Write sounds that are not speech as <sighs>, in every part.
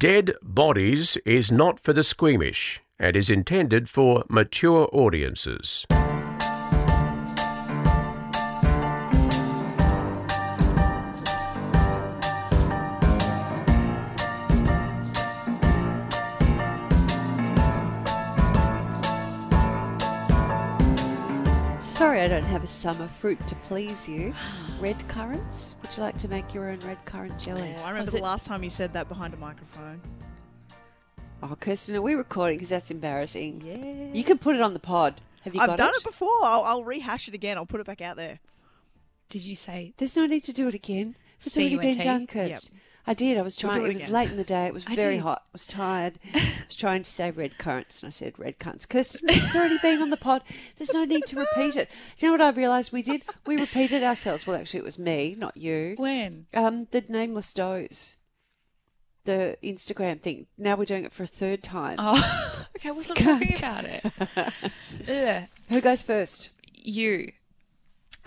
Dead Bodies is not for the squeamish and is intended for mature audiences. Sorry, have a summer fruit to please you. <gasps> Red currants? Would you like to make your own red currant jelly? Oh, I remember Was the it- last time you said that behind a microphone. Oh, Kirsten, are we recording? Because that's embarrassing. Yeah. You can put it on the pod. Have you I've got done it? it before. I'll, I'll rehash it again. I'll put it back out there. Did you say There's no need to do it again. It's already been C-U-N-T? done, Kirsten. I did. I was We'll trying. do it it was late in the day. It was I very did. hot. I was tired. <laughs> I was trying to say red currants, and I said red currants. Kirsten, it's already been on the pod. There's no need to repeat it. You know what I realised we did? We repeated ourselves. Well, actually, it was me, not you. when? Um, the nameless does. The Instagram thing. Now we're doing it for a third time. Oh, <laughs> okay. We're not talking about it. <laughs> Who goes first? You.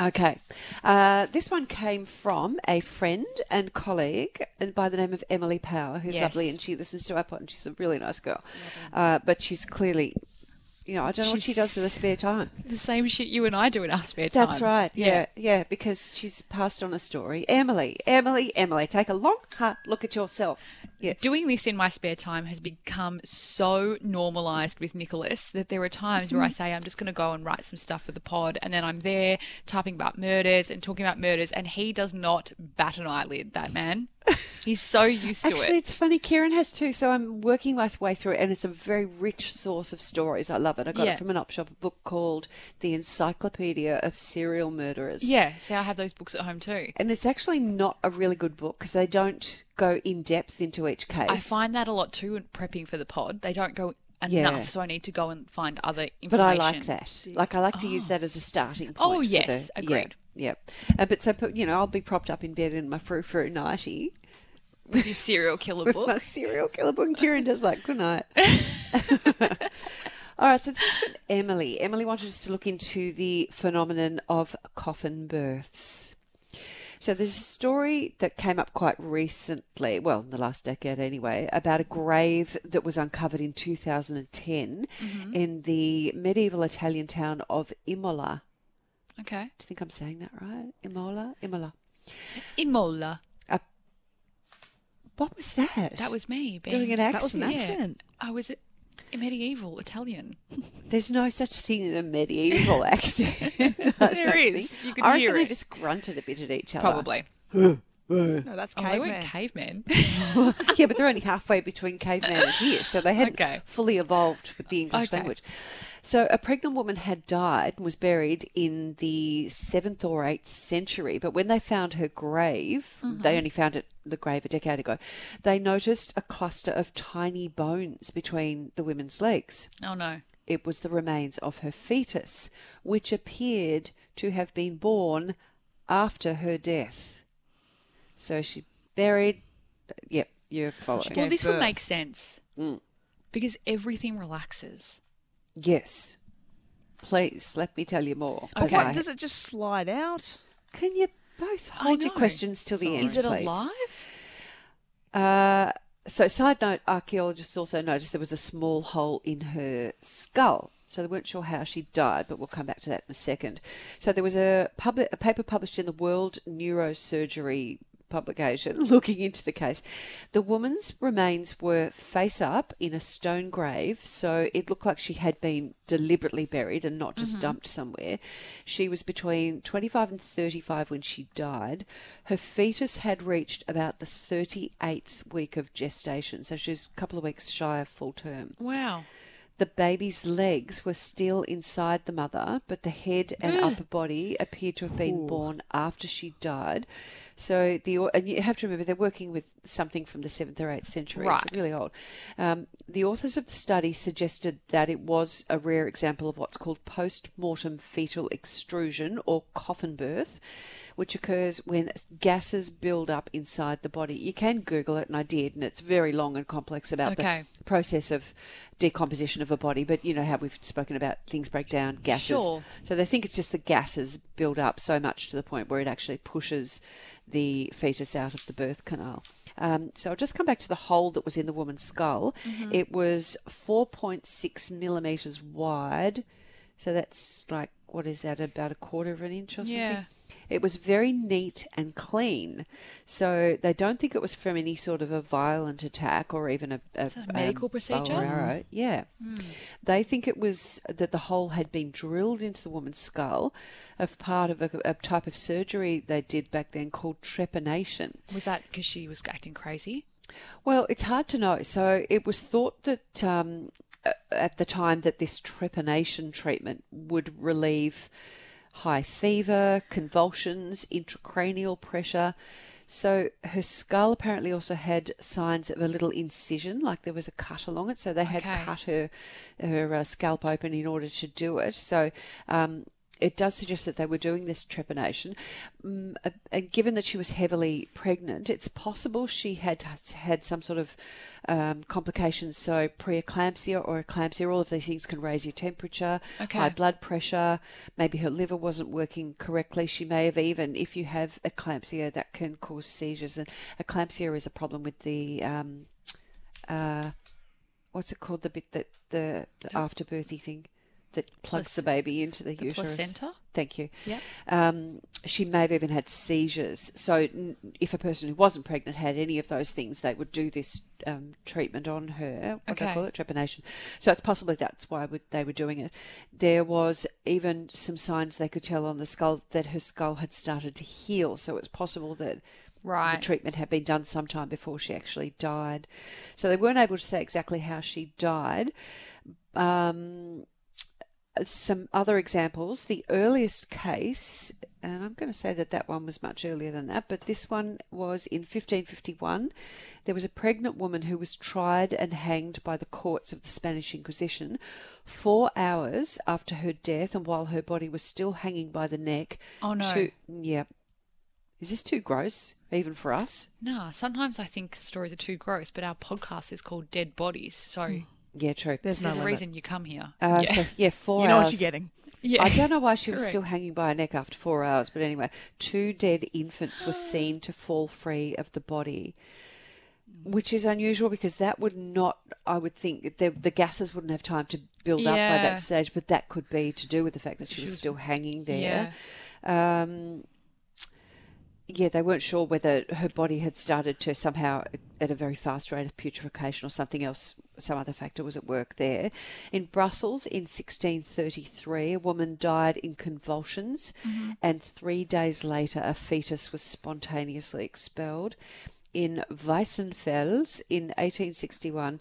Okay. Uh, this one came from a friend and colleague and by the name of Emily Power, who's Yes. lovely and she listens to our pod and she's a really nice girl. Uh, but she's clearly, you know, I don't know what she does with her spare time. The same shit you and I do in our spare time. That's right. Yeah, yeah, because she's passed on a story. Emily, Emily, Emily, take a long, hard look at yourself. Yes. Doing this in my spare time has become so normalized with Nicholas that there are times where I Mm-hmm. say I'm just going to go and write some stuff for the pod, and then I'm there typing about murders and talking about murders, and he does not bat an eyelid. That man, he's so used to Actually, it. it's funny. Kieran has too. So I'm working my way through it, and it's a very rich source of stories. I love it. I got Yeah. it from an op shop, a book called The Encyclopedia of Serial Murderers. Yeah, see, I have those books at home too. And it's actually not a really good book because they don't go in depth into each case. I find that a lot too in prepping for the pod. They don't go enough, Yeah. so I need to go and find other information. but I like that. Like I like to use that as a starting point. Oh, yes, the, agreed. Yeah, yeah. Uh, but so you know, I'll be propped up in bed in my frou frou nighty with your serial killer <laughs> with my book. serial killer book. And Kieran does like good night. <laughs> <laughs> All right, so this is from Emily. Emily wanted us to look into the phenomenon of coffin births. So there's a story that came up quite recently, well, in the last decade anyway, about a grave that was uncovered in 2010 Mm-hmm. in the medieval Italian town of Imola. Okay, Do you think I'm saying that right? Imola? Imola. Imola. What was that? That was me being, doing an accent. That was an Yeah. accent. I was medieval Italian. There's no such thing as a medieval <laughs> accent. There think. You can I reckon hear they it. just grunted a bit at each other. Probably. <gasps> <laughs> No, that's Oh, they weren't caveman. cavemen. <laughs> <laughs> yeah, but they're only halfway between caveman and here, so they hadn't Okay. fully evolved with the English Okay. language. So a pregnant woman had died and was buried in the seventh or eighth century, but when they found her grave, Mm-hmm. they only found it the grave a decade ago. They noticed a cluster of tiny bones between the women's legs. oh no. It was the remains of her fetus, which appeared to have been born after her death. So she buried. Yep, you're following. Well, gave this would birth. make sense Mm. because everything relaxes. Yes. Please let me tell you more. Okay. because I- does it just slide out? Can you both I hold your know. questions till the Sorry. end, Is it please? alive? Uh, so, side note, archaeologists also noticed there was a small hole in her skull. So they weren't sure how she died, but we'll come back to that in a second. So there was a, public, a paper published in the World Neurosurgery publication <laughs> looking into the case. The woman's remains were face up in a stone grave, so it looked like she had been deliberately buried and not just mm-hmm. dumped somewhere. She was between 25 and 35 when she died. Her fetus had reached about the 38th week of gestation, so she was a couple of weeks shy of full term. Wow. The baby's legs were still inside the mother, but the head and <gasps> upper body appeared to have been born after she died. So the and you have to remember they're working with something from the seventh or eighth century. Right. It's really old. Um, the authors of the study suggested that it was a rare example of what's called post-mortem fetal extrusion or coffin birth, which occurs when gases build up inside the body. You can Google it, and I did, and it's very long and complex about Okay. the process of decomposition of a body, but you know how we've spoken about things break down, gases. Sure. So they think it's just the gases build up so much to the point where it actually pushes the fetus out of the birth canal. Um, so I'll just come back to the hole that was in the woman's skull. It was 4.6 millimeters wide. So that's like, what is that, about a quarter of an inch or something? Yeah. It was very neat and clean. So they don't think it was from any sort of a violent attack or even a, a, a medical bow procedure? arrow. Yeah. They think it was that the hole had been drilled into the woman's skull of part of a, a type of surgery they did back then called trepanation. Was that because she was acting crazy? Well, it's hard to know. So it was thought that um, at the time that this trepanation treatment would relieve high fever, convulsions, intracranial pressure. So her skull apparently also had signs of a little incision, like there was a cut along it. So they had Okay. cut her her uh, scalp open in order to do it. So um, it does suggest that they were doing this trepanation. Mm, uh, and given that she was heavily pregnant, it's possible she had had some sort of um, complications. So preeclampsia or eclampsia, all of these things can raise your temperature, Okay. high blood pressure. Maybe her liver wasn't working correctly. She may have even, if you have eclampsia, that can cause seizures. And eclampsia is a problem with the um, uh, what's it called? The bit that the, the afterbirthy thing that plugs the baby into the, The uterus. placenta? Thank you. Yeah. Um, she may have even had seizures. So, n- if a person who wasn't pregnant had any of those things, they would do this um, treatment on her. What they call it, trepanation. So it's possibly that's why would, they were doing it. There was even some signs they could tell on the skull that her skull had started to heal. So it's possible that Right. the treatment had been done sometime before she actually died. So they weren't able to say exactly how she died. Um, some other examples. The earliest case, and I'm going to say that that one was much earlier than that, but this one was in 1551. There was a pregnant woman who was tried and hanged by the courts of the Spanish Inquisition four hours after her death and while her body was still hanging by the neck. Oh, no. To, yeah. Is this too gross, even for us? Nah, sometimes I think stories are too gross, but our podcast is called Dead Bodies, so hmm. Yeah, true. There's no there's a limit. reason you come here. Uh, yeah. So yeah, <laughs> four You know hours. what you're getting. yeah. I don't know why she was still hanging by her neck after four hours, but anyway, two dead infants were <gasps> seen to fall free of the body, which is unusual because that would not, I would think, the, the gases wouldn't have time to build up by Yeah. that stage, but that could be to do with the fact that she, She was was- still hanging Yeah. there. Um, yeah, they weren't sure whether her body had started to somehow, at a very fast rate of putrefaction or something else, some other factor was at work there. In Brussels in 1633, a woman died in convulsions, mm-hmm. and three days later, a fetus was spontaneously expelled. In Weissenfels in 1861,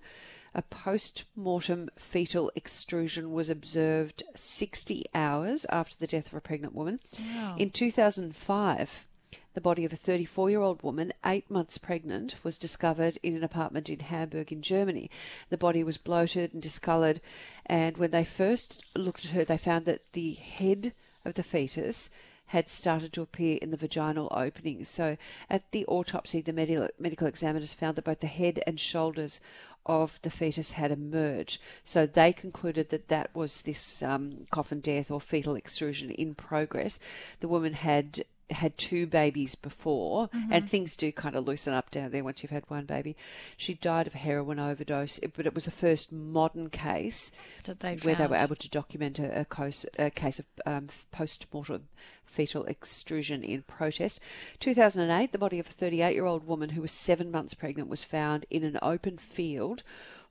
a post mortem fetal extrusion was observed 60 hours after the death of a pregnant woman. Wow. In 2005, the body of a 34 year old woman, eight months pregnant, was discovered in an apartment in Hamburg, in Germany. The body was bloated and discoloured, and when they first looked at her, they found that the head of the fetus had started to appear in the vaginal opening. So, at the autopsy, the medical, medical examiners found that both the head and shoulders of the fetus had emerged. So they concluded that that was this um, coffin death or fetal extrusion in progress. The woman had had two babies before, and things do kind of loosen up down there once you've had one baby. She died of a heroin overdose, but it was the first modern case That they'd where they were able to document a, a, case, a case of um, post-mortem fetal extrusion in protest. 2008, the body of a 38-year-old woman who was seven months pregnant was found in an open field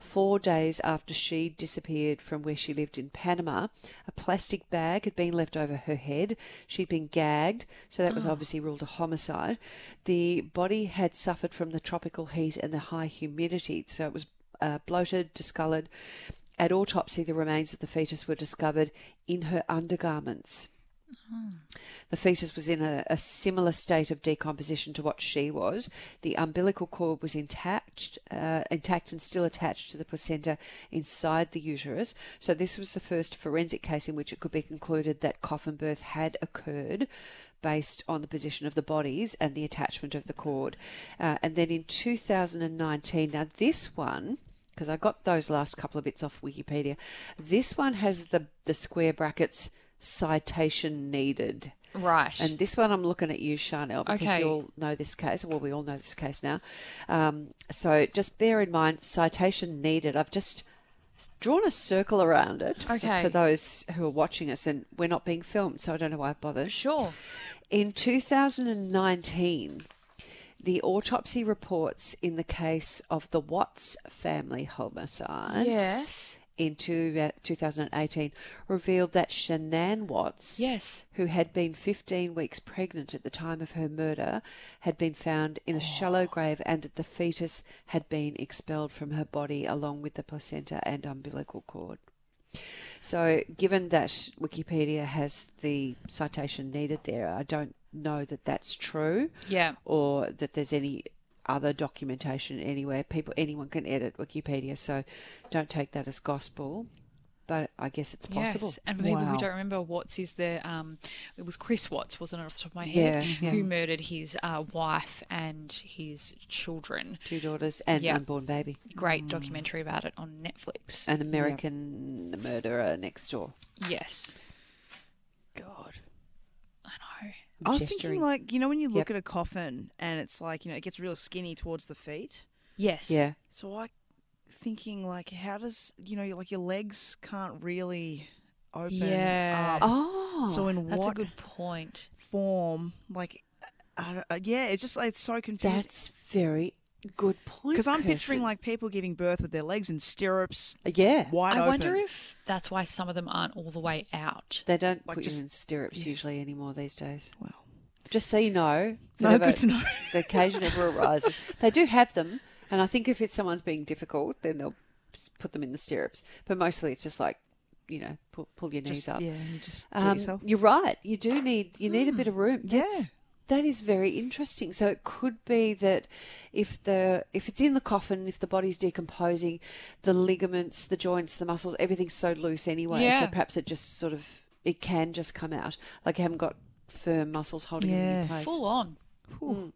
four days after she disappeared from where she lived in Panama. A plastic bag had been left over her head. She'd been gagged, so that was obviously ruled a homicide. The body had suffered from the tropical heat and the high humidity, so it was uh, bloated, discoloured. At autopsy, the remains of the fetus were discovered in her undergarments. The fetus was in a, a similar state of decomposition to what she was. The umbilical cord was intact, uh, intact and still attached to the placenta inside the uterus. So this was the first forensic case in which it could be concluded that coffin birth had occurred based on the position of the bodies and the attachment of the cord. Uh, and then in 2019, now this one because I got those last couple of bits off Wikipedia. This one has the the square brackets citation needed. Right. And this one I'm looking at you, Chanel, because Okay. you all know this case. Well, we all know this case now. Um, so just bear in mind, citation needed. I've just drawn a circle around it Okay. for those who are watching us, and we're not being filmed, so I don't know why I bothered. sure. In 2019, the autopsy reports in the case of the Watts family homicides Yes. In two, uh, 2018 revealed that Shanann Watts, Yes. who had been 15 weeks pregnant at the time of her murder, had been found in a shallow grave and that the fetus had been expelled from her body along with the placenta and umbilical cord. So, given that Wikipedia has the citation needed there, I don't know that that's true Yeah. or that there's any other documentation anywhere. People, anyone can edit Wikipedia, so don't take that as gospel. But I guess it's possible. Yes. And for people Wow. who don't remember, Watts is the um, it was Chris Watts, wasn't it, off the top of my head, yeah. who murdered his uh, wife and his children. Two daughters and Yeah. unborn baby. Great documentary about it on Netflix. An American murderer next door. yes, God. I was Gesturing. thinking, like, you know, when you look Yep. at a coffin and it's like, you know, it gets real skinny towards the feet. Yes. Yeah. So I thinking, like, how does, you know, like your legs can't really open Yeah. up. Oh. so in That's what a good point. form, like, I don't, uh, yeah, it's just, it's so confusing. that's very good point. Because I'm picturing like people giving birth with their legs in stirrups, yeah, wide I open. wonder if that's why some of them aren't all the way out. they don't Like put just- you in stirrups yeah. usually anymore these days. Well, Just so you know, no, whenever good to know. the occasion ever <laughs> arises, they do have them, and I think if it's someone's being difficult, then they'll put them in the stirrups. But mostly, it's just like, you know, pull, pull your knees Just- up. Yeah, you just do it Um, yourself. you're right. You do need you need a bit of room. Yeah. That's, very interesting. So it could be that if the if it's in the coffin, if the body's decomposing, the ligaments, the joints, the muscles, everything's so loose anyway. Yeah. So perhaps it just sort of it can just come out like you haven't got firm muscles holding them Yeah. in place. Full on. Mm.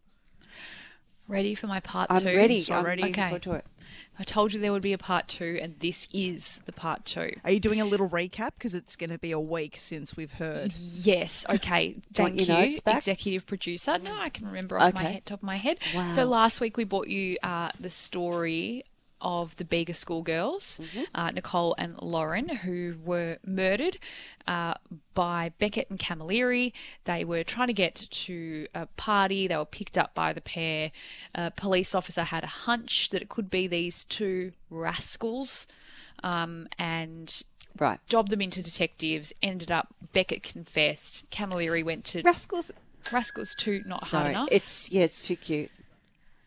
Ready for my part I'm two? ready. So I'm ready. looking Okay. Forward to it. I told you there would be a part two, and this is the part two. Are you doing a little recap because it's going to be a week since we've heard? Yes. Okay. <laughs> Thank you, executive producer. No, I can remember off my head, top of my head. Wow. So last week we brought you uh, the story of the Bega schoolgirls, Mm-hmm. uh, Nicole and Lauren, who were murdered uh, by Beckett and Camilleri. They were trying to get to a party. They were picked up by the pair. A police officer had a hunch that it could be these two rascals. Um, and Right. jobbed them into detectives. Ended up Beckett confessed. Camilleri went to Rascals. Rascals too not hard Sorry. enough. It's yeah, it's too cute.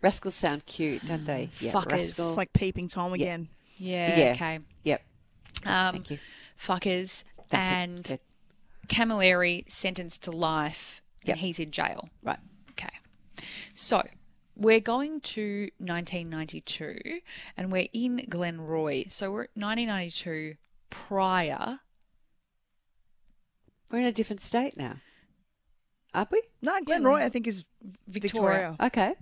Rascals sound cute, don't they? Yeah, Fuckers. rascal. It's like peeping Tom again. yeah, Yeah. Okay. Yep. Um, Thank you. Fuckers That's and it. Camilleri sentenced to life, Yep. and he's in jail. Right. Okay. So we're going to 1992, and we're in Glenroy. So we're at 1992 prior. We're in a different state now. Aren't we? No, Glenroy, I think, is Victoria. Victoria. Okay.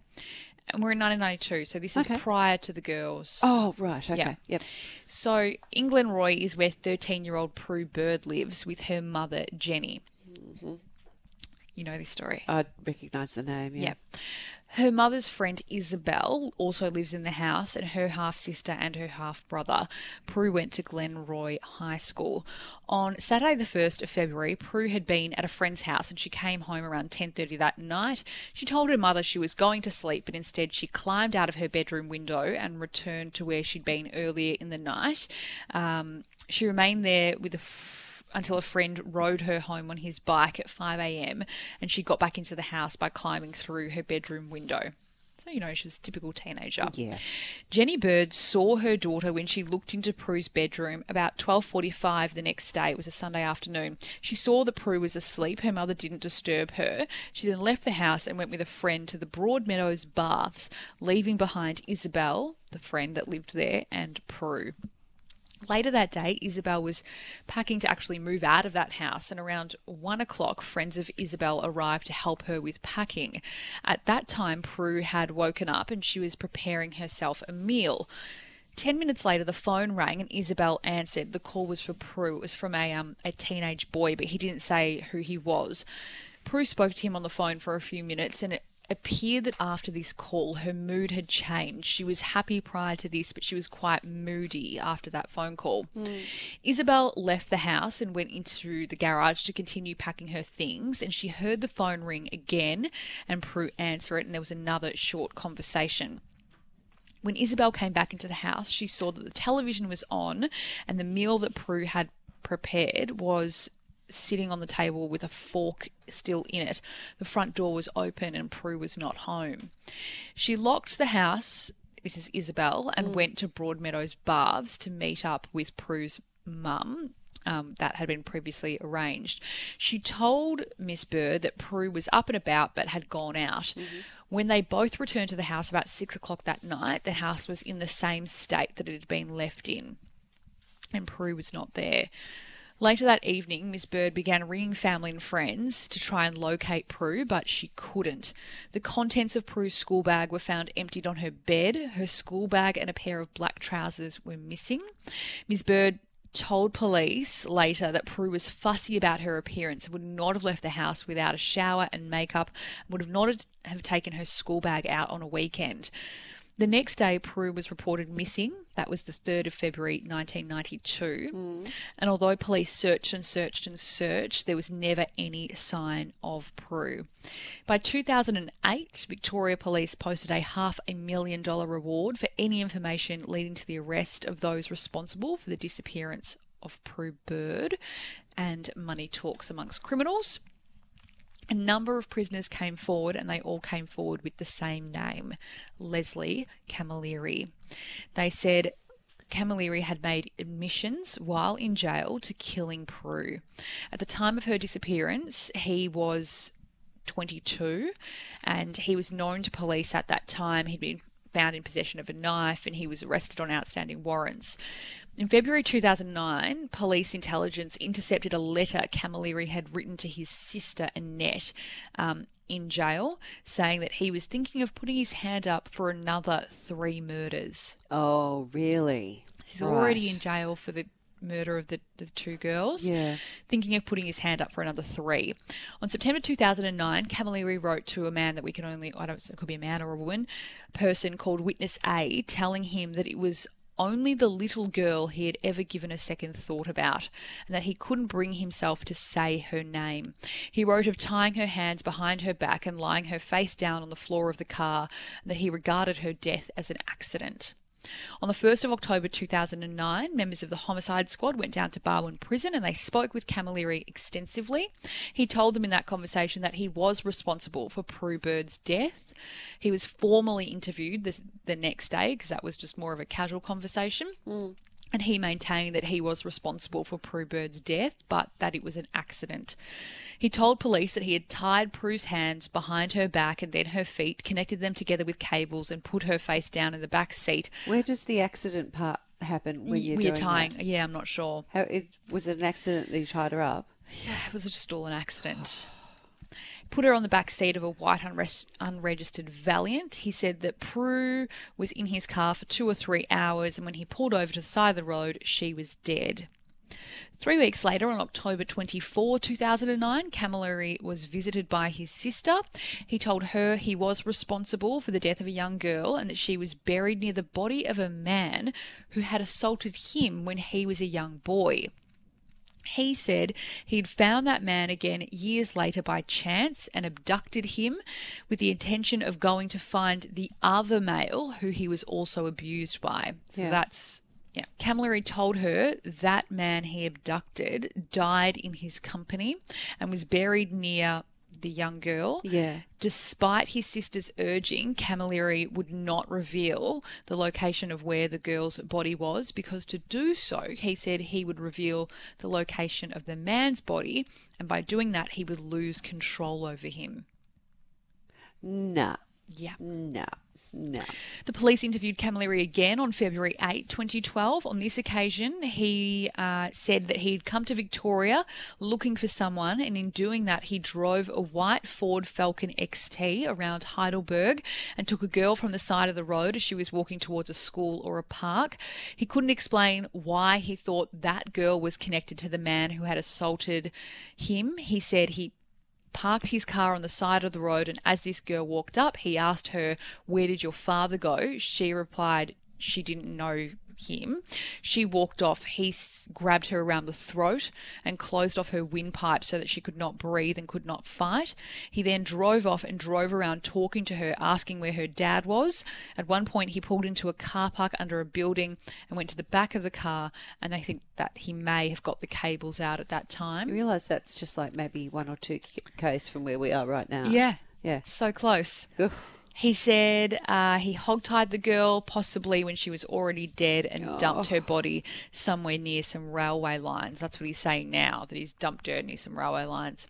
And we're in 1992, so this is Okay. prior to the girls. Oh, right. Okay. Yeah. Yep. So, in Glenroy is where 13 year old Prue Bird lives with her mother, Jenny. Mm-hmm. You know this story. I recognise the name. Yeah. Yeah. Her mother's friend Isabel also lives in the house, and her half sister and her half brother. Prue went to Glenroy High School. On Saturday, the first of February, Prue had been at a friend's house, and she came home around ten thirty that night. She told her mother she was going to sleep, but instead she climbed out of her bedroom window and returned to where she'd been earlier in the night. Um, she remained there with a until a friend rode her home on his bike at 5 a.m. and she got back into the house by climbing through her bedroom window. So, you know, she was a typical teenager. Yeah. Jenny Bird saw her daughter when she looked into Prue's bedroom about 12:45 the next day. It was a Sunday afternoon. She saw that Prue was asleep. Her mother didn't disturb her. She then left the house and went with a friend to the Broadmeadows Baths, leaving behind Isabel, the friend that lived there, and Prue. Later that day, Isabel was packing to actually move out of that house, and around one o'clock, friends of Isabel arrived to help her with packing. At that time, Prue had woken up and she was preparing herself a meal. Ten minutes later, the phone rang and Isabel answered. The call was for Prue. It was from a um, a teenage boy, but he didn't say who he was. Prue spoke to him on the phone for a few minutes and it appeared that after this call her mood had changed. She was happy prior to this, but she was quite moody after that phone call. Hmm. Isabel left the house and went into the garage to continue packing her things, and she heard the phone ring again and Prue answer it, and there was another short conversation. When Isabel came back into the house, she saw that the television was on and the meal that Prue had prepared was sitting on the table with a fork still in it. The front door was open and Prue was not home. She locked the house, this is Isabel, and went to Broadmeadows Baths to meet up with Prue's mum. Um, that had been previously arranged. She told Miss Bird that Prue was up and about but had gone out. When they both returned to the house about six o'clock that night, the house was in the same state that it had been left in, and Prue was not there. Later that evening, Miss Bird began ringing family and friends to try and locate Prue, but she couldn't. The contents of Prue's school bag were found emptied on her bed. Her school bag and a pair of black trousers were missing. Miss Bird told police later that Prue was fussy about her appearance and would not have left the house without a shower and makeup, would have not have taken her school bag out on a weekend. The next day, Prue was reported missing. That was the 3rd of February 1992. Hmm. And although police searched and searched and searched, there was never any sign of Prue. By 2008, Victoria Police posted a half a million dollar reward for any information leading to the arrest of those responsible for the disappearance of Prue Bird. And money talks amongst criminals a number of prisoners came forward and they all came forward with the same name Leslie Camilleri. They said Camilleri had made admissions while in jail to killing Prue. At the time of her disappearance, he was 22 and he was known to police at that time. He'd been found in possession of a knife and he was arrested on outstanding warrants. In February 2009, police intelligence intercepted a letter Camilleri had written to his sister Annette um, in jail, saying that he was thinking of putting his hand up for another three murders. Oh, really? He's already in jail for the murder of the, the two girls Yeah. thinking of putting his hand up for another three. On September 2009, Camilleri wrote to a man that we can only, I don't know, it could be a man or a woman, person called Witness A, telling him that it was only the little girl he had ever given a second thought about, and that he couldn't bring himself to say her name. He wrote of tying her hands behind her back and lying her face down on the floor of the car, and that he regarded her death as an accident. On the 1st of October 2009, members of the homicide squad went down to Barwon Prison and they spoke with Camilleri extensively. He told them in that conversation that he was responsible for Prue Bird's death. He was formally interviewed the, the next day because that was just more of a casual conversation. Mm. And he maintained that he was responsible for Prue Bird's death, but that it was an accident. He told police that he had tied Prue's hands behind her back and then her feet, connected them together with cables, and put her face down in the back seat. Where does the accident part happen when you're When you're tying, that? yeah, I'm not sure. How it was it an accident that you tied her up? Yeah, it was just all an accident. Put her on the back seat of a white unregistered Valiant. He said that Prue was in his car for two or three hours, and when he pulled over to the side of the road, she was dead. Three weeks later, on October 24, 2009, Camilleri was visited by his sister. He told her he was responsible for the death of a young girl and that she was buried near the body of a man who had assaulted him when he was a young boy. He said he'd found that man again years later by chance and abducted him with the intention of going to find the other male who he was also abused by. So Yeah. that's yeah. Camilleri told her that man he abducted died in his company and was buried near the young girl. Yeah. Despite his sister's urging, Camilleri would not reveal the location of where the girl's body was because to do so, he said he would reveal the location of the man's body, and by doing that, he would lose control over him. No. Yeah. No. No. The police interviewed Camilleri again on February 8, 2012. On this occasion, he uh, said that he'd come to Victoria looking for someone, and in doing that, he drove a white Ford Falcon XT around Heidelberg and took a girl from the side of the road as she was walking towards a school or a park. He couldn't explain why he thought that girl was connected to the man who had assaulted him. He said he parked his car on the side of the road, and as this girl walked up, he asked her, Where did your father go? She replied, She didn't know him. She walked off. He s- grabbed her around the throat and closed off her windpipe so that she could not breathe and could not fight. He then drove off and drove around talking to her, asking where her dad was. At one point, he pulled into a car park under a building and went to the back of the car. And they think that he may have got the cables out at that time. You realise that's just like maybe one or two case from where we are right now. Yeah, Yeah. so close. He said uh, he hogtied the girl, possibly when she was already dead, and dumped her body somewhere near some railway lines. That's what he's saying now, that he's dumped her near some railway lines.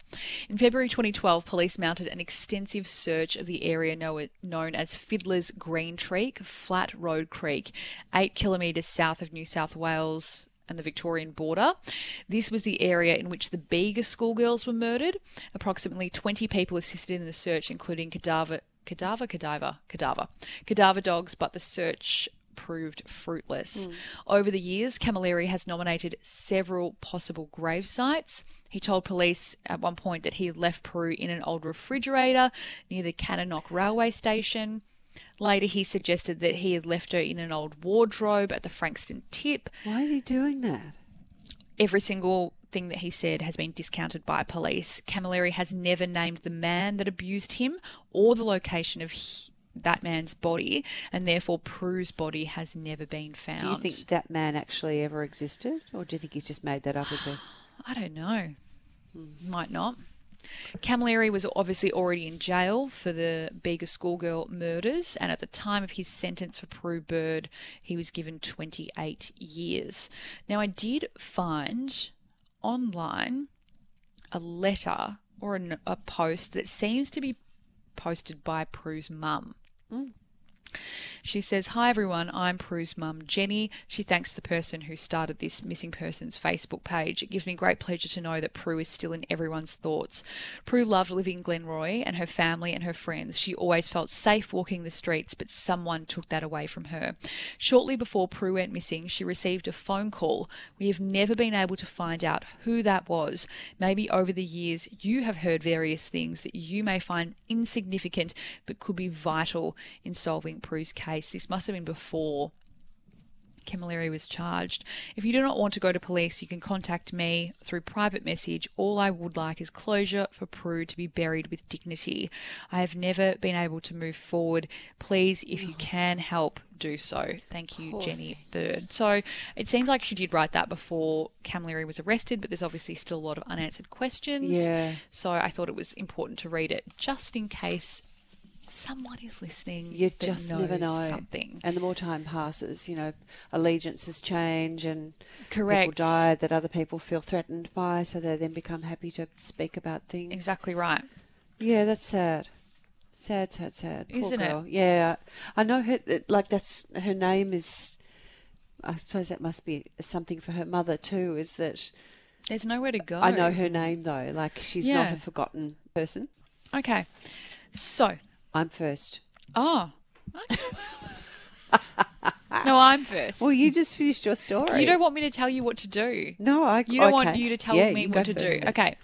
In February 2012, police mounted an extensive search of the area know- known as Fiddler's Green Creek, Flat Road Creek, eight kilometres south of New South Wales and the Victorian border. This was the area in which the Bega schoolgirls were murdered. Approximately 20 people assisted in the search, including cadaver, cadaver, cadaver, cadaver, cadaver dogs, but the search proved fruitless. Hmm. Over the years, Camilleri has nominated several possible grave sites. He told police at one point that he had left Prue in an old refrigerator near the Kananook railway station. Later, he suggested that he had left her in an old wardrobe at the Frankston tip. Why is he doing that? Every single thing that he said has been discounted by police. Camilleri has never named the man that abused him or the location of he- that man's body, and therefore Prue's body has never been found. Do you think that man actually ever existed, or do you think he's just made that up as a? <sighs> I don't know. Might not. Camilleri was obviously already in jail for the Bega schoolgirl murders, and at the time of his sentence for Prue Bird, he was given 28 years. Now, I did find online a letter or an, a post that seems to be posted by Prue's mum. Mm. She says, Hi everyone, I'm Prue's mum, Jenny. She thanks the person who started this missing persons Facebook page. It gives me great pleasure to know that Prue is still in everyone's thoughts. Prue loved living in Glenroy and her family and her friends. She always felt safe walking the streets, but someone took that away from her. Shortly before Prue went missing, she received a phone call. We have never been able to find out who that was. Maybe over the years you have heard various things that you may find insignificant but could be vital in solving Prue's case. This must have been before Camilleri was charged. If you do not want to go to police, you can contact me through private message. All I would like is closure for Prue to be buried with dignity. I have never been able to move forward. Please, if you oh. can help, do so. Thank you, Jenny Bird. So it seems like she did write that before Camilleri was arrested, but there's obviously still a lot of unanswered questions. Yeah. So I thought it was important to read it just in case someone is listening. You just never know. something. And the more time passes, you know, allegiances change and Correct. people die that other people feel threatened by, so they then become happy to speak about things. Exactly right. Yeah, that's sad. Sad, sad, sad. Poor Isn't it? Yeah, I know her. Like that's her name is. I suppose that must be something for her mother too. Is that There's nowhere to go. I know her name though. Like she's not a forgotten person. Okay. So, I'm first. oh. Okay. no, I'm first. Well, you just finished your story. you don't want me to tell you what to do. No, I. You don't want you to tell Yeah, me what to do. then. Okay.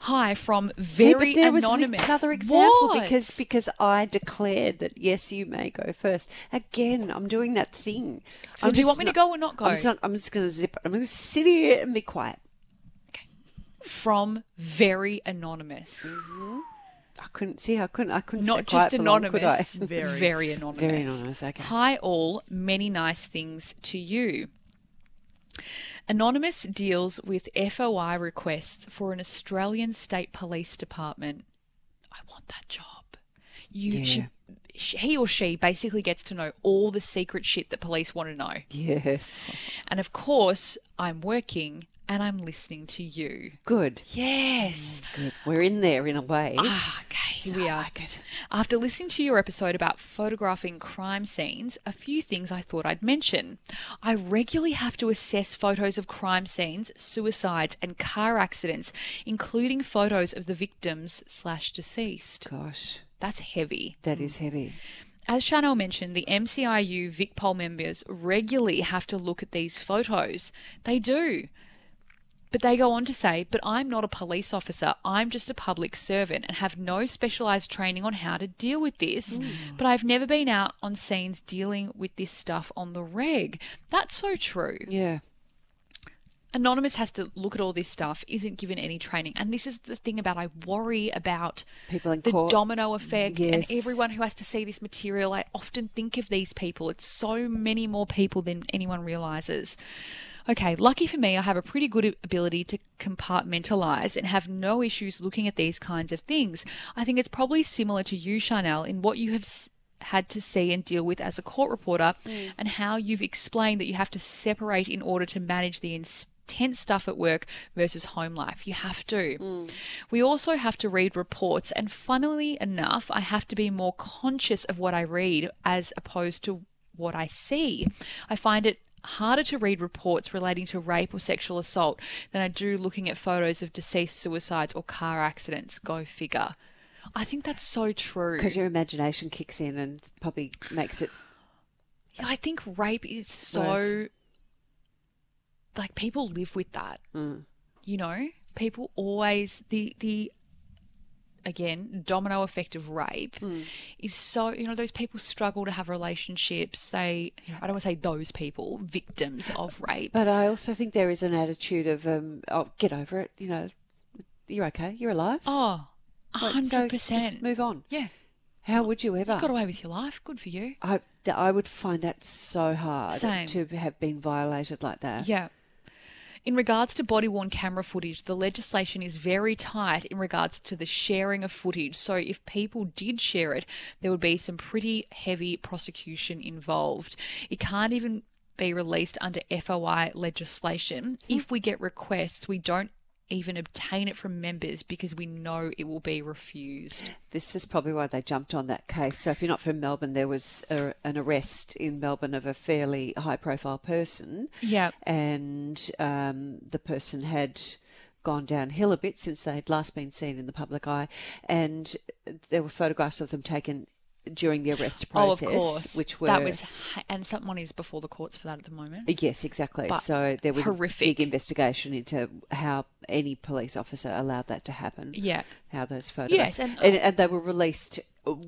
Hi from See, very was anonymous. another example What? because because I declared that yes, you may go first. Again, I'm doing that thing. So I'm do you want me to go or not go? I'm just, not, I'm just going to zip. it. I'm going to sit here and be quiet. Okay. From very anonymous. Mm-hmm. I couldn't see. I couldn't. I couldn't. Not just for long, could I? anonymous. <laughs> Very. very anonymous. Very anonymous. Okay. Hi, all. Many nice things to you. Anonymous deals with FOI requests for an Australian State Police Department. I want that job. You Yeah. should. He or she basically gets to know all the secret shit that police want to know. Yes. And of course, I'm working and I'm listening to you. Good. Yes. Good. We're in there in a way. Ah, okay, here we I are. like. After listening to your episode about photographing crime scenes, a few things I thought I'd mention. I regularly have to assess photos of crime scenes, suicides, and car accidents, including photos of the victims slash deceased. Gosh, That's heavy. that is heavy. As Chanel mentioned, the MCIU VicPol members regularly have to look at these photos. They do. But they go on to say, but I'm not a police officer. I'm just a public servant and have no specialised training on how to deal with this. Hmm. But I've never been out on scenes dealing with this stuff on the reg. That's so true. Yeah. Anonymous has to look at all this stuff, isn't given any training. And this is the thing about I worry about People in the court. domino effect and everyone who has to see this material. I often think of these people. It's so many more people than anyone realizes. Okay, lucky for me, I have a pretty good ability to compartmentalize and have no issues looking at these kinds of things. I think it's probably similar to you, Chanel, in what you have s- had to see and deal with as a court reporter mm. and how you've explained that you have to separate in order to manage the intense stuff at work versus home life. You have to. Mm. We also have to read reports, and funnily enough, I have to be more conscious of what I read as opposed to what I see. I find it harder to read reports relating to rape or sexual assault than I do looking at photos of deceased suicides or car accidents. Go figure. I think that's so true. Because your imagination kicks in and probably makes it. Yeah, I think rape is so Worse. like people live with that. Mm. You know, people always the the again domino effect of rape Mm. is so you know those people struggle to have relationships. They I don't want to say those people victims of rape. But I also think there is an attitude of, um, oh, get over it. You know, you're okay. You're alive. oh, a Like, hundred so Just move on. Yeah, How would you ever? you got away with your life. Good for you. I, I would find that so hard Same. to have been violated like that. Yeah. In regards to body worn camera footage, the legislation is very tight in regards to the sharing of footage. So, if people did share it, there would be some pretty heavy prosecution involved. It can't even be released under FOI legislation. If we get requests, we don't even obtain it from members because we know it will be refused. This is probably why they jumped on that case. So, if you're not from Melbourne, there was a, an arrest in Melbourne of a fairly high profile person. Yeah. And um, the person had gone downhill a bit since they'd last been seen in the public eye. And there were photographs of them taken during the arrest process, oh, of course. which were that was, and someone is before the courts for that at the moment. Uh, yes, exactly. But so there was horrific. a big investigation into how any police officer allowed that to happen. Yeah. How those photos. Yes, and- and, oh. and they were released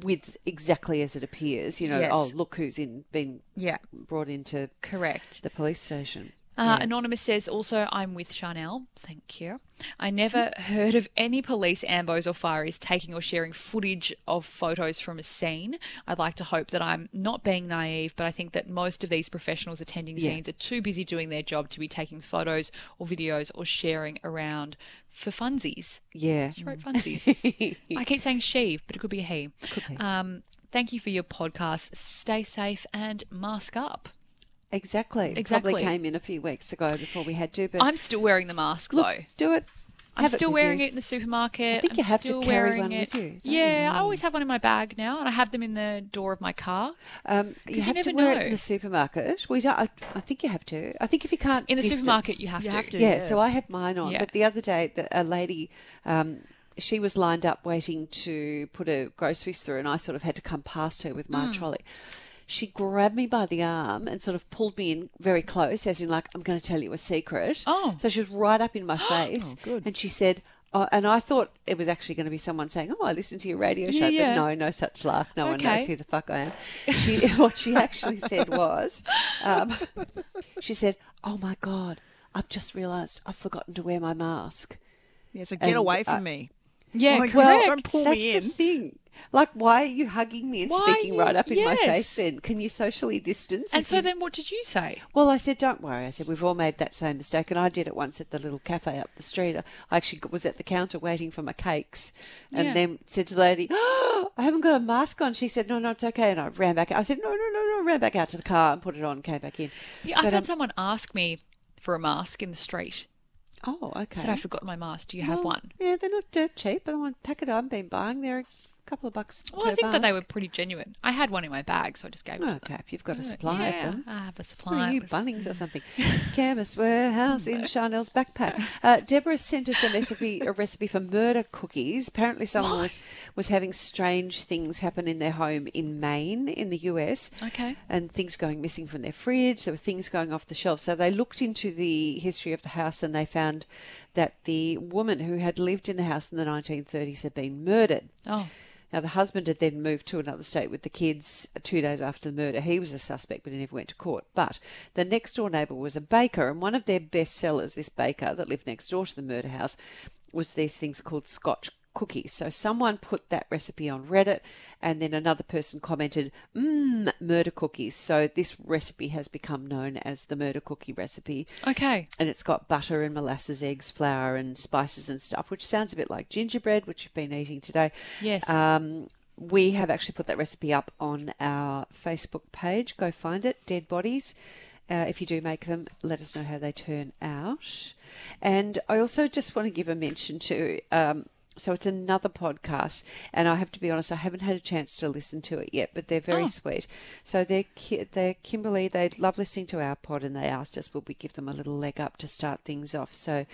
with exactly as it appears. You know, Yes. oh look who's in been Yeah. brought into Correct. the police station. Uh, Anonymous says also, I'm with Chanel. Thank you. I never heard of any police ambos or fireys taking or sharing footage of photos from a scene. I'd like to hope that I'm not being naive, but I think that most of these professionals attending Yeah. scenes are too busy doing their job to be taking photos or videos or sharing around for funsies. Yeah. She wrote funsies. <laughs> I keep saying she, but it could be he. Could be. Um, thank you for your podcast. Stay safe and mask up. Exactly. Exactly. Probably came in a few weeks ago before we had to, but I'm still wearing the mask look, though. do it. I'm still with wearing you. it in the supermarket. I think I'm you have to still carry wearing one it. with you, Yeah, you? I always have one in my bag now, and I have them in the door of my car. Um, you have to never wear it in the supermarket. We don't. I, I think you have to. I think if you can't In the distance- supermarket, you have You to. have to. Yeah, Yeah. so I have mine on. Yeah. But the other day, the, a lady, um, she was lined up waiting to put her groceries through, and I sort of had to come past her with my Hmm. trolley. She grabbed me by the arm and sort of pulled me in very close, as in like, "I'm going to tell you a secret." Oh. so she was right up in my <gasps> face, Oh, good. and she said. Oh, and I thought it was actually going to be someone saying, "Oh, I listened to your radio show," Yeah, yeah. but no, no such luck. No one knows who the fuck I am. She, <laughs> what she actually said was, um, <laughs> she said, "Oh my god, I've just realised I've forgotten to wear my mask." Yeah, so get And, away uh, from me. Yeah, Like, correct. well, don't pull That's me the thing. Like, why are you hugging me and Why speaking you- right up in my face? Then can you socially distance? and so you- then, what did you say? well, I said, don't worry. I said we've all made that same mistake, and I did it once at the little cafe up the street. I actually was at the counter waiting for my cakes, and Yeah. then said to the lady, oh, <gasps> "I haven't got a mask on." She said, "No, no, it's okay." And I ran back. I said, "No, no, no, no." I Ran back out to the car and put it on. and Came back in. Yeah, I've But, had um, someone ask me for a mask in the street. Oh, okay. Said I forgot my mask. Do you have one? Yeah, they're not dirt cheap. But the one packet I've been buying, they're couple of bucks. Well, I think that they were pretty genuine. I had one in my bag, so I just gave it to them. Okay, if you've got a supply yeah, of them. I have a supply. are you, was- Bunnings or something? <laughs> Chemist warehouse in Chanel's backpack. Uh, Deborah sent us a recipe, a recipe for murder cookies. Apparently, someone was, was having strange things happen in their home in Maine, in the US. Okay. And things going missing from their fridge. There were things going off the shelf. So they looked into the history of the house and they found that the woman who had lived in the house in the 1930s had been murdered. Oh, Now, the husband had then moved to another state with the kids two days after the murder. He was a suspect, but he never went to court. But the next door neighbour was a baker, and one of their best sellers, this baker that lived next door to the murder house, was these things called Scotch cookies. So someone put that recipe on Reddit, and then another person commented, mmm, murder cookies. So this recipe has become known as the murder cookie recipe okay. and it's got butter and molasses, eggs, flour, and spices and stuff, which sounds a bit like gingerbread, which you've been eating today. Yes. Um, we have actually put that recipe up on our Facebook page. Go find it, Dead Bodies. Uh, if you do make them, let us know how they turn out. And I also just want to give a mention to. Um, so it's another podcast, and I have to be honest, I haven't had a chance to listen to it yet, but they're very Oh. sweet. So they're Ki- they're Kimberly. They love listening to our pod, and they asked us would we give them a little leg up to start things off. So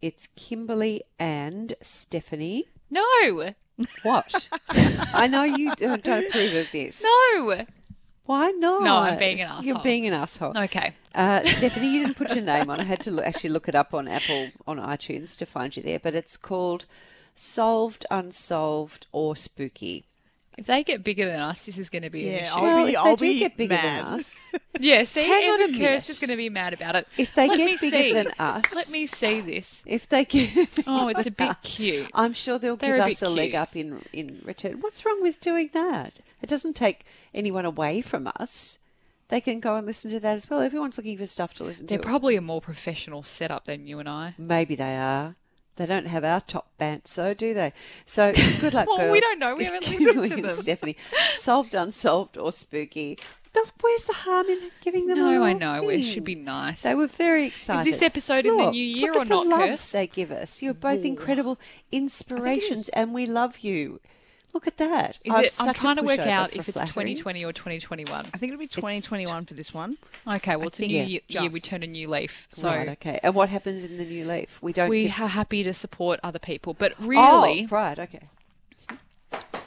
it's Kimberly and Stephanie. No. What? I know you don't, don't approve of this. No. Why not? No, I'm being an asshole. You're being an asshole. Okay. Uh, Stephanie, you didn't put your name on. I had to look, actually look it up on Apple on iTunes to find you there, but it's called Solved, Unsolved, or Spooky. If they get bigger than us, this is going to be an Yeah, issue. I'll well, be- if I'll they do get bigger mad. than us, <laughs> yeah, see, Hang on a Evan Kirst is going to be mad about it. if they Let get bigger see. than us, Let me see this. If they get, <laughs> Oh, it's a bit us, cute. I'm sure they'll They're give a us bit a leg up in in return. What's wrong with doing that? It doesn't take anyone away from us. They can go and listen to that as well. Everyone's looking for stuff to listen to. They're probably a more professional setup than you and I. Maybe they are. They don't have our top bants though, do they? So good luck, <laughs> Well, girls. we don't know. We haven't <laughs> listened to and them. Stephanie, solved, unsolved, or spooky. The- Where's the harm in giving them? a No, I know. It should be nice. They were very excited. Is this episode in the new year look or the not, love Kirst? They give us. You're both incredible inspirations, and we love you. Look at that. Is I'm, it, I'm trying to work out if it's flattery. 2020 or 2021. I think it'll be 2021 for this one. Okay, well, it's a new it year, year. We turn a new leaf. So right, okay. And what happens in the new leaf? We don't. we give... are happy to support other people. But Oh, really, right, okay.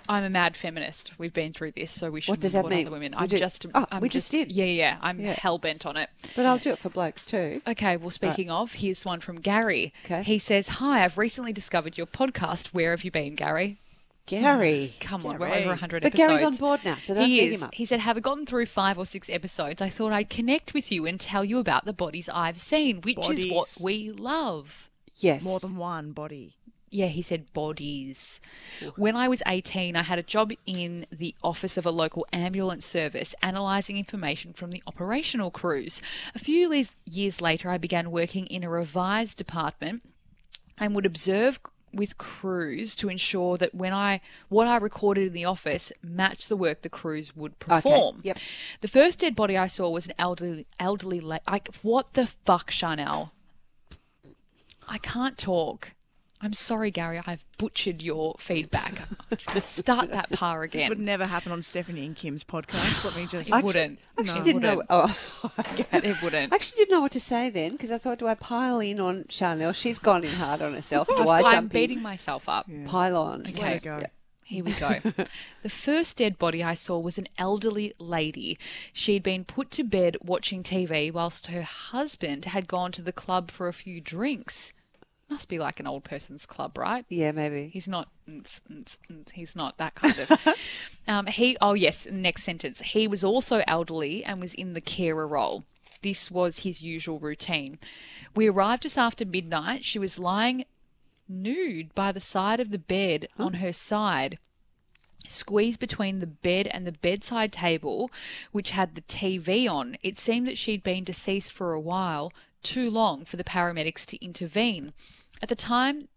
I'm a mad feminist. We've been through this, so we should What does that support mean? other women. We I'm just, Oh, I'm we just did. Yeah, yeah. I'm Yeah. hell bent on it. But I'll do it for blokes too. Okay, well, speaking of, here's one from Gary. Okay. He says, Hi, I've recently discovered your podcast. Where have you been, Gary? Gary. Come on, we're Gary. over 100 But episodes. Gary's on board now, so don't he beat is. him up. He said, Having gotten through five or six episodes, I thought I'd connect with you and tell you about the bodies I've seen, which is what we love. Yes. More than one body. Yeah, he said bodies. When I was 18, I had a job in the office of a local ambulance service, analysing information from the operational crews. A few years later, I began working in a revised department and would observe with crews to ensure that when I what I recorded in the office matched the work the crews would perform. Yep. The first dead body I saw was an elderly elderly like what the fuck, Chanel? I can't talk. I'm sorry, Gary. I've butchered your feedback. <laughs> Let's start that par again. This would never happen on Stephanie and Kim's podcast. Let me <sighs> just. It wouldn't. I actually No, didn't know. wouldn't. Oh, <laughs> <laughs> okay. It wouldn't. I actually didn't know what to say then because I thought, do I pile in on Chanel? She's gone in hard on herself. Do I I'm jump beating in? myself up. Pile on. There go. Yeah. Here we go. the first dead body I saw was an elderly lady. She'd been put to bed watching TV whilst her husband had gone to the club for a few drinks. Must be like an old person's club, right? Yeah, maybe. He's not. He's not that kind of. <laughs> um, he. Oh yes. Next sentence. He was also elderly and was in the carer role. This was his usual routine. We arrived just after midnight. She was lying nude by the side of the bed on her side, squeezed between the bed and the bedside table, which had the TV on. It seemed that she'd been deceased for a while, too long for the paramedics to intervene. At the time,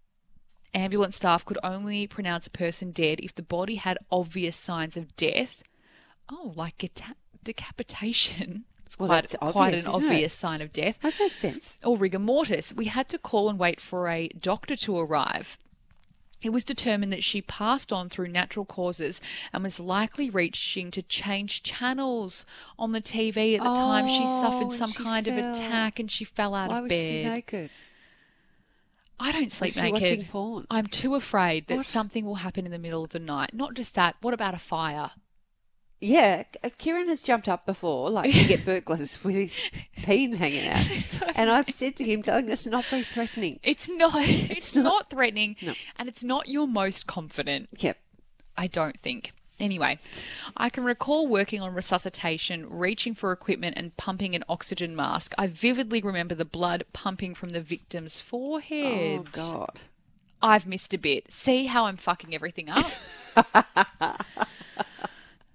ambulance staff could only pronounce a person dead if the body had obvious signs of death. Oh, like decapitation. <laughs> It's Well, quite, that's quite obvious, an isn't it? obvious sign of death That makes sense. or rigor mortis. We had to call and wait for a doctor to arrive. It was determined that she passed on through natural causes and was likely reaching to change channels on the TV at the time she Oh, suffered some she kind of attack and she fell out Why of was bed. she naked? I don't sleep naked. watching porn? I'm too afraid that What? something will happen in the middle of the night. Not just that, what about a fire? Yeah, uh, Kieran has jumped up before, like to get <laughs> burglars with his peen hanging out. <laughs> and I've said to him, telling us not very threatening. It's not it's, not- not, threatening No. and it's not your most confident. Yep. I don't think. Anyway, I can recall working on resuscitation, reaching for equipment and pumping an oxygen mask. I vividly remember the blood pumping from the victim's oh, forehead. Oh, God. I've missed a bit. See how I'm fucking everything up? <laughs>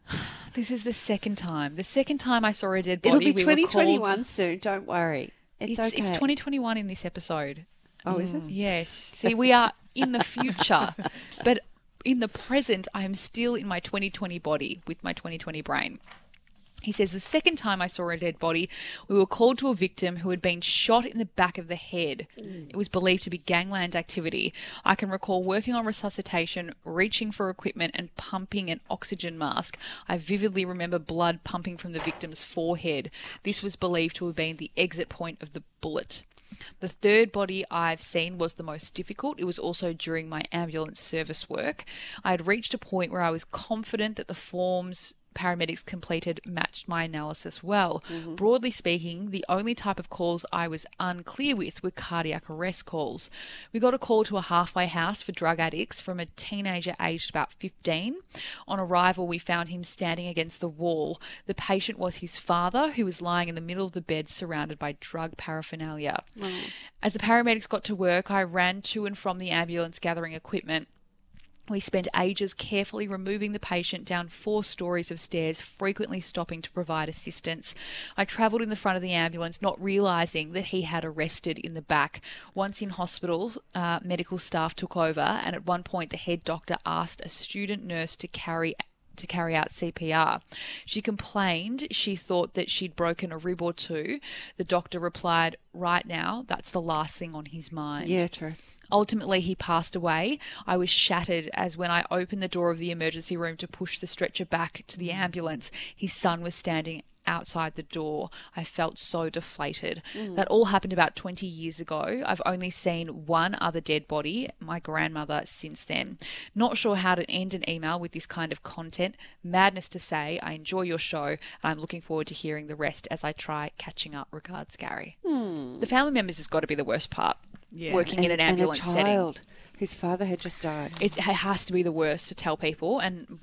<sighs> this is the second time. The second time I saw a dead body. It'll be we 2021 called- soon, don't worry. It's, It's, okay. it's 2021 in this episode. Oh, is it? Yes. See, we are in the future, <laughs> but in the present, I am still in my 2020 body with my 2020 brain. He says the second time I saw a dead body, we were called to a victim who had been shot in the back of the head. It was believed to be gangland activity. I can recall working on resuscitation, reaching for equipment, and pumping an oxygen mask. I vividly remember blood pumping from the victim's forehead. This was believed to have been the exit point of the bullet. The third body I've seen was the most difficult. It was also during my ambulance service work. I had reached a point where I was confident that the forms paramedics completed matched my analysis well. Mm-hmm. Broadly speaking, the only type of calls I was unclear with were cardiac arrest calls. We got a call to a halfway house for drug addicts from a teenager aged about 15. On arrival, we found him standing against the wall. The patient was his father, who was lying in the middle of the bed surrounded by drug paraphernalia. As the paramedics got to work, I ran to and from the ambulance gathering equipment. We spent ages carefully removing the patient down four stories of stairs, frequently stopping to provide assistance. I travelled in the front of the ambulance, not realising that he had arrested in the back. Once in hospital, uh, medical staff took over, and at one point, the head doctor asked a student nurse to carry to carry out CPR. She complained she thought that she'd broken a rib or two. The doctor replied, Right now, that's the last thing on his mind. Yeah, true. Ultimately, he passed away. I was shattered as when I opened the door of the emergency room to push the stretcher back to the mm. ambulance, his son was standing outside the door. I felt so deflated. Mm. That all happened about 20 years ago. I've only seen one other dead body, my grandmother, since then. Not sure how to end an email with this kind of content. Madness to say, I enjoy your show and I'm looking forward to hearing the rest as I try catching up. Regards, Gary. Hmm. The family members has got to be the worst part. Yeah. Working in an ambulance and a setting child whose father had just died. it ha- has to be the worst to tell people. And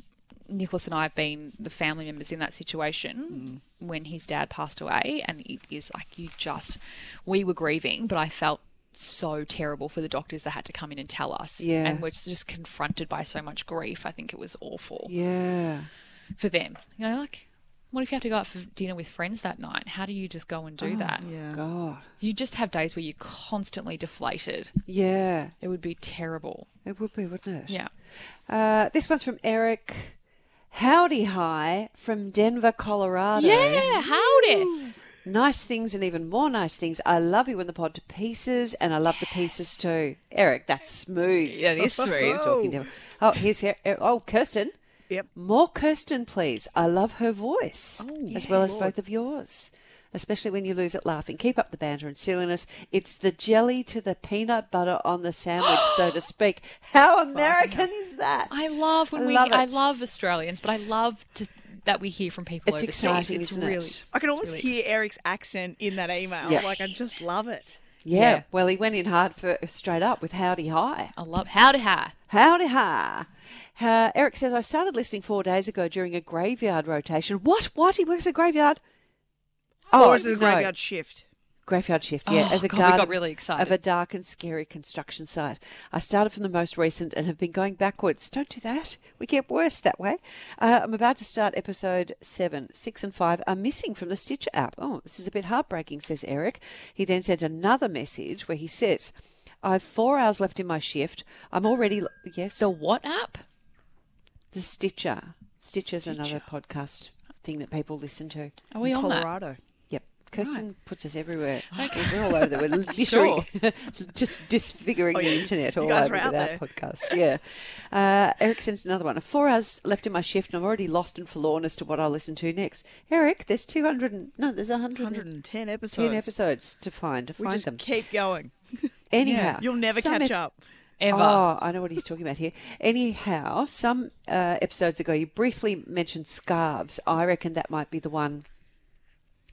Nicholas and I have been the family members in that situation mm. when his dad passed away, and it is like you just we were grieving, but I felt so terrible for the doctors that had to come in and tell us. Yeah. and we're just confronted by so much grief. I think it was awful Yeah. for them. You know, like. What if you have to go out for dinner with friends that night? How do you just go and do that? Yeah. God. You just have days where you're constantly deflated. Yeah. It would be terrible. It would be, wouldn't it? Yeah. Uh, this one's from Eric. Howdy hi from Denver, Colorado. Yeah, howdy. Nice things and even more nice things. I love you in the pod to pieces, and I love the pieces too. Eric, that's smooth. Yeah, it is <laughs> smooth. Talking to Oh, here's here. Oh, Kirsten. Yep. More Kirsten, please. I love her voice, Oh, as well as Lord. both of yours. Especially when you lose it laughing. Keep up the banter and silliness. It's the jelly to the peanut butter on the sandwich, so to <gasps> speak. How American is that? I love when I we. love I love Australians, but I love to, that we hear from people It's overseas. exciting, it's isn't really. it? I can almost really- hear Eric's accent in that email. Yeah. Like I just love it. Yeah. Yeah. Well, he went in hard for straight up with Howdy Hi. I love howdy hi. Howdy hi. Uh, Eric says, I started listening four days ago during a graveyard rotation. What? What? He works a graveyard? or is it a no. graveyard shift? Graveyard shift, yeah, Oh, as a God, guard really excited. of a dark and scary construction site. I started from the most recent and have been going backwards. Don't do that. We get worse that way. Uh, I'm about to start episode seven. Six and five are missing from the Stitcher app. Oh, this is a bit heartbreaking, says Eric. He then sent another message where he says, I've four hours left in my shift. I'm already, yes, The what app? the Stitcher. Stitcher's another podcast thing that people listen to. Are we on that? Colorado. Yep. Kirsten puts us everywhere. <laughs> We're all over there. We're <laughs> literally <laughs> just disfiguring Oh, the internet all over are out with our podcast. Yeah. Uh, Eric sends another one. Four hours left in my shift, and I'm already lost and forlorn as to what I'll listen to next. Eric, there's 200. And, no, there's 110 110 episodes. episodes to find. To We find just them. keep going. <laughs> Anyhow, You'll never catch up. Ever. Oh, I know what he's <laughs> talking about here. Anyhow, some uh, episodes ago, you briefly mentioned scarves. I reckon that might be the one.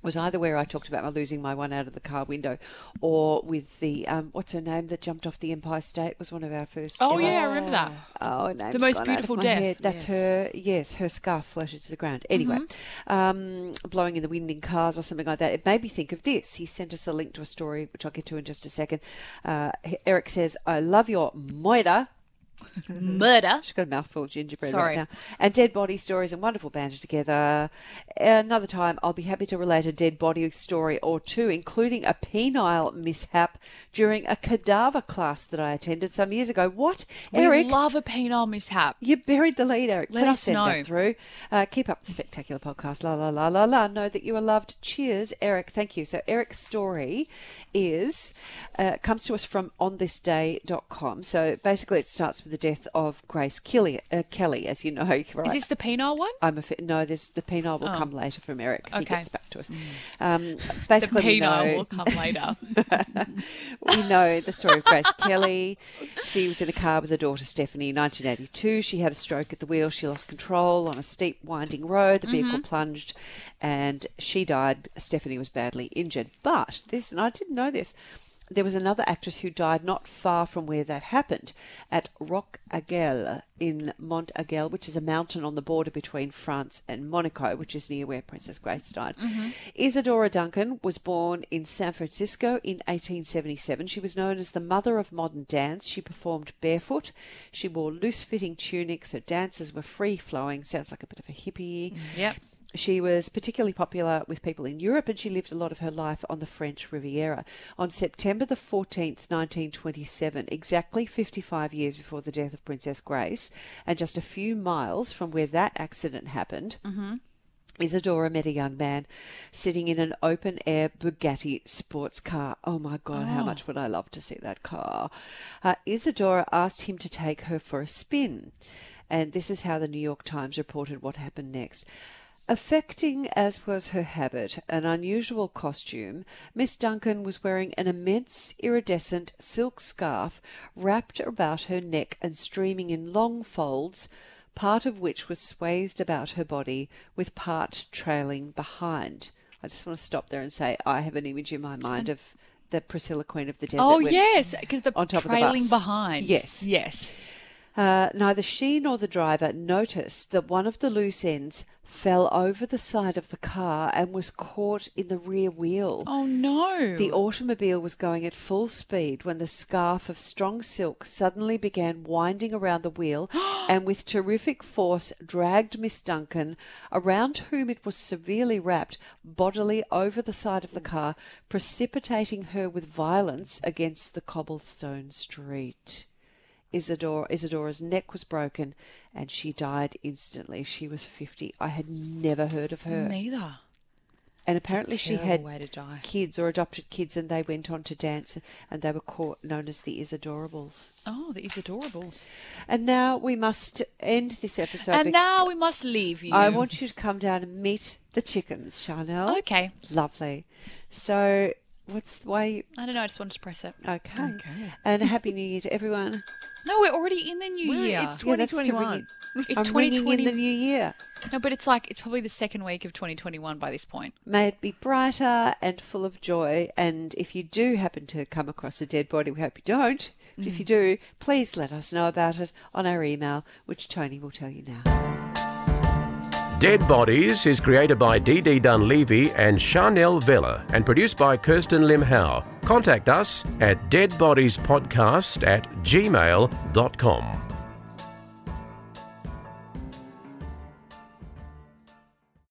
Was either where I talked about my losing my one out of the car window, or with the um, what's her name that jumped off the Empire State was one of our first. Oh yeah, I remember that. Oh, name's most gone out of beautiful death. head. That's Yes. her. Yes, her scarf floated to the ground. Anyway, Mm-hmm. um, blowing in the wind in cars or something like that. It made me think of this. He sent us a link to a story, which I'll get to in just a second. Uh, Eric says, "I love your moida." Murder. She's got a mouthful of gingerbread Sorry. right now. And dead body stories and wonderful banter together. Another time, I'll be happy to relate a dead body story or two, including a penile mishap during a cadaver class that I attended some years ago. What, Eric? We love a penile mishap. You buried the lead, Eric. Let Please us send know. that through. Uh, keep up the spectacular podcast. La la la la la. Know that you are loved. Cheers, Eric. Thank you. So Eric's story is uh, comes to us from onthisday.com. So basically, it starts with the death of Grace Kelly. Uh, Kelly, as you know, <laughs> right? Is this the penile one? I'm a no. This the penile will come later from Eric. He Oh. Gets back to us. Um, The basically, we penile know will come later. <laughs> we know the story of Grace Kelly. She was in a car with her daughter Stephanie in 1982. She had a stroke at the wheel. She lost control on a steep, winding road. The vehicle plunged and she died. Stephanie was badly injured. But this, and I didn't know this, there was another actress who died not far from where that happened at Roc Agel in Mont Agel, which is a mountain on the border between France and Monaco, which is near where Princess Grace died. Mm-hmm. Isadora Duncan was born in San Francisco in 1877. She was known as the mother of modern dance. She performed barefoot. She wore loose fitting tunics. Her dances were free flowing. Sounds like a bit of a hippie. Yep. She was particularly popular with people in Europe and she lived a lot of her life on the French Riviera. On September the 14th, 1927, exactly 55 years before the death of Princess Grace, and just a few miles from where that accident happened, Isadora met a young man sitting in an open air Bugatti sports car. Oh my God, how much would I love to see that car? Uh, Isadora asked him to take her for a spin. And this is how the New York Times reported what happened next. Affecting as was her habit, an unusual costume, Miss Duncan was wearing an immense iridescent silk scarf wrapped about her neck and streaming in long folds, part of which was swathed about her body, with part trailing behind. I just want to stop there and say I have an image in my mind of the Priscilla Queen of the Desert. Oh with- yes, because the on top of the trailing bus. behind. Yes. Yes. Uh, neither she nor the driver noticed that one of the loose ends fell over the side of the car and was caught in the rear wheel. Oh no. The automobile was going at full speed when the scarf of strong silk suddenly began winding around the wheel <gasps> and with terrific force dragged Miss Duncan, around whom it was severely wrapped, bodily over the side of the car, precipitating her with violence against the cobblestone street. Isadora, Isadora's neck was broken and she died instantly. She was 50. I had never heard of her. Neither. And apparently she had way to die. kids or adopted kids and they went on to dance and they were caught known as the Isadorables. Oh, the Isadorables. And now we must end this episode. And now we must leave you. I want you to come down and meet the chickens, Chanel. Okay. Lovely. So what's the way you... I don't know. I just wanted to press it. Okay. And a happy new year to everyone. <laughs> No, we're already in the new We're- year. It's Yeah, that's to 2021. ring It's I'm ringing in the new year. No, but it's like it's probably the second week of 2021 by this point. May it be brighter and full of joy. And if you do happen to come across a dead body, we hope you don't. But if you mm. do, please let us know about it on our email, which Tony will tell you now. Dead Bodies is created by Dee Dunleavy and Chanel Vella and produced by Kirsten Lim Howe. Contact us at deadbodiespodcast at gmail.com.